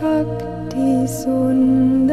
Shakti Sun.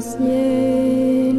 Namaste,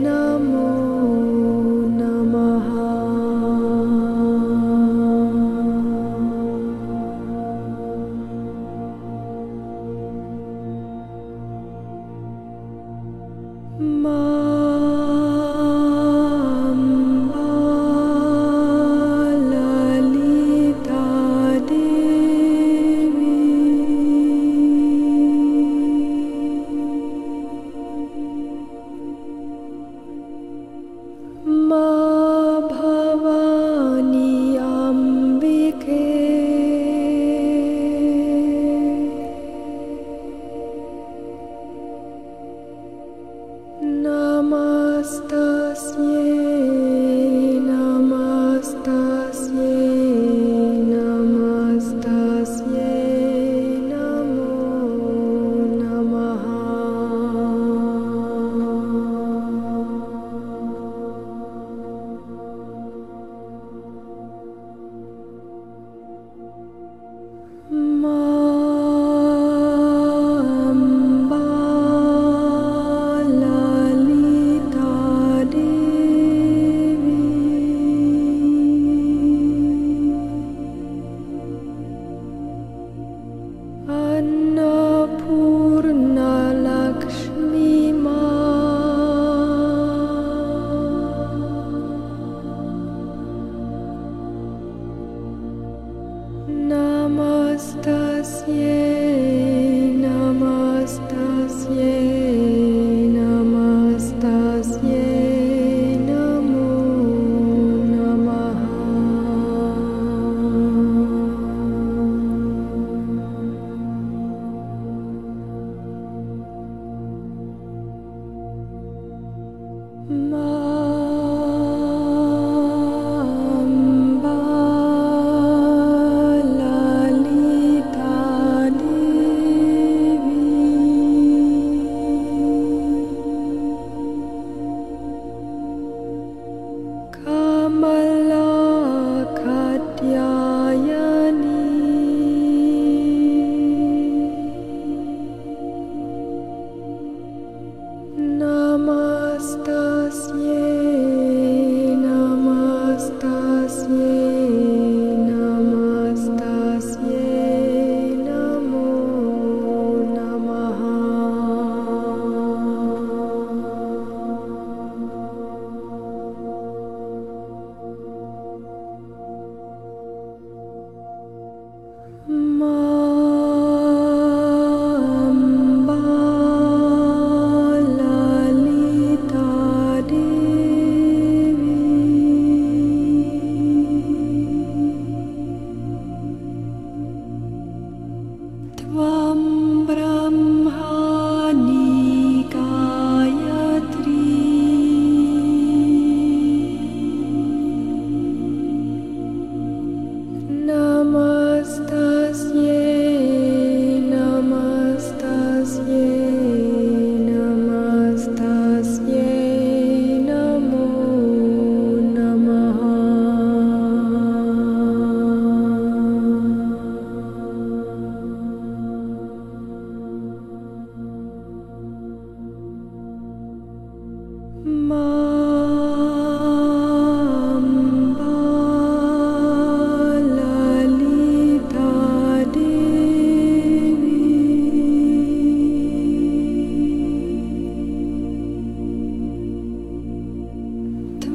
Mamba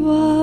Devi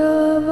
of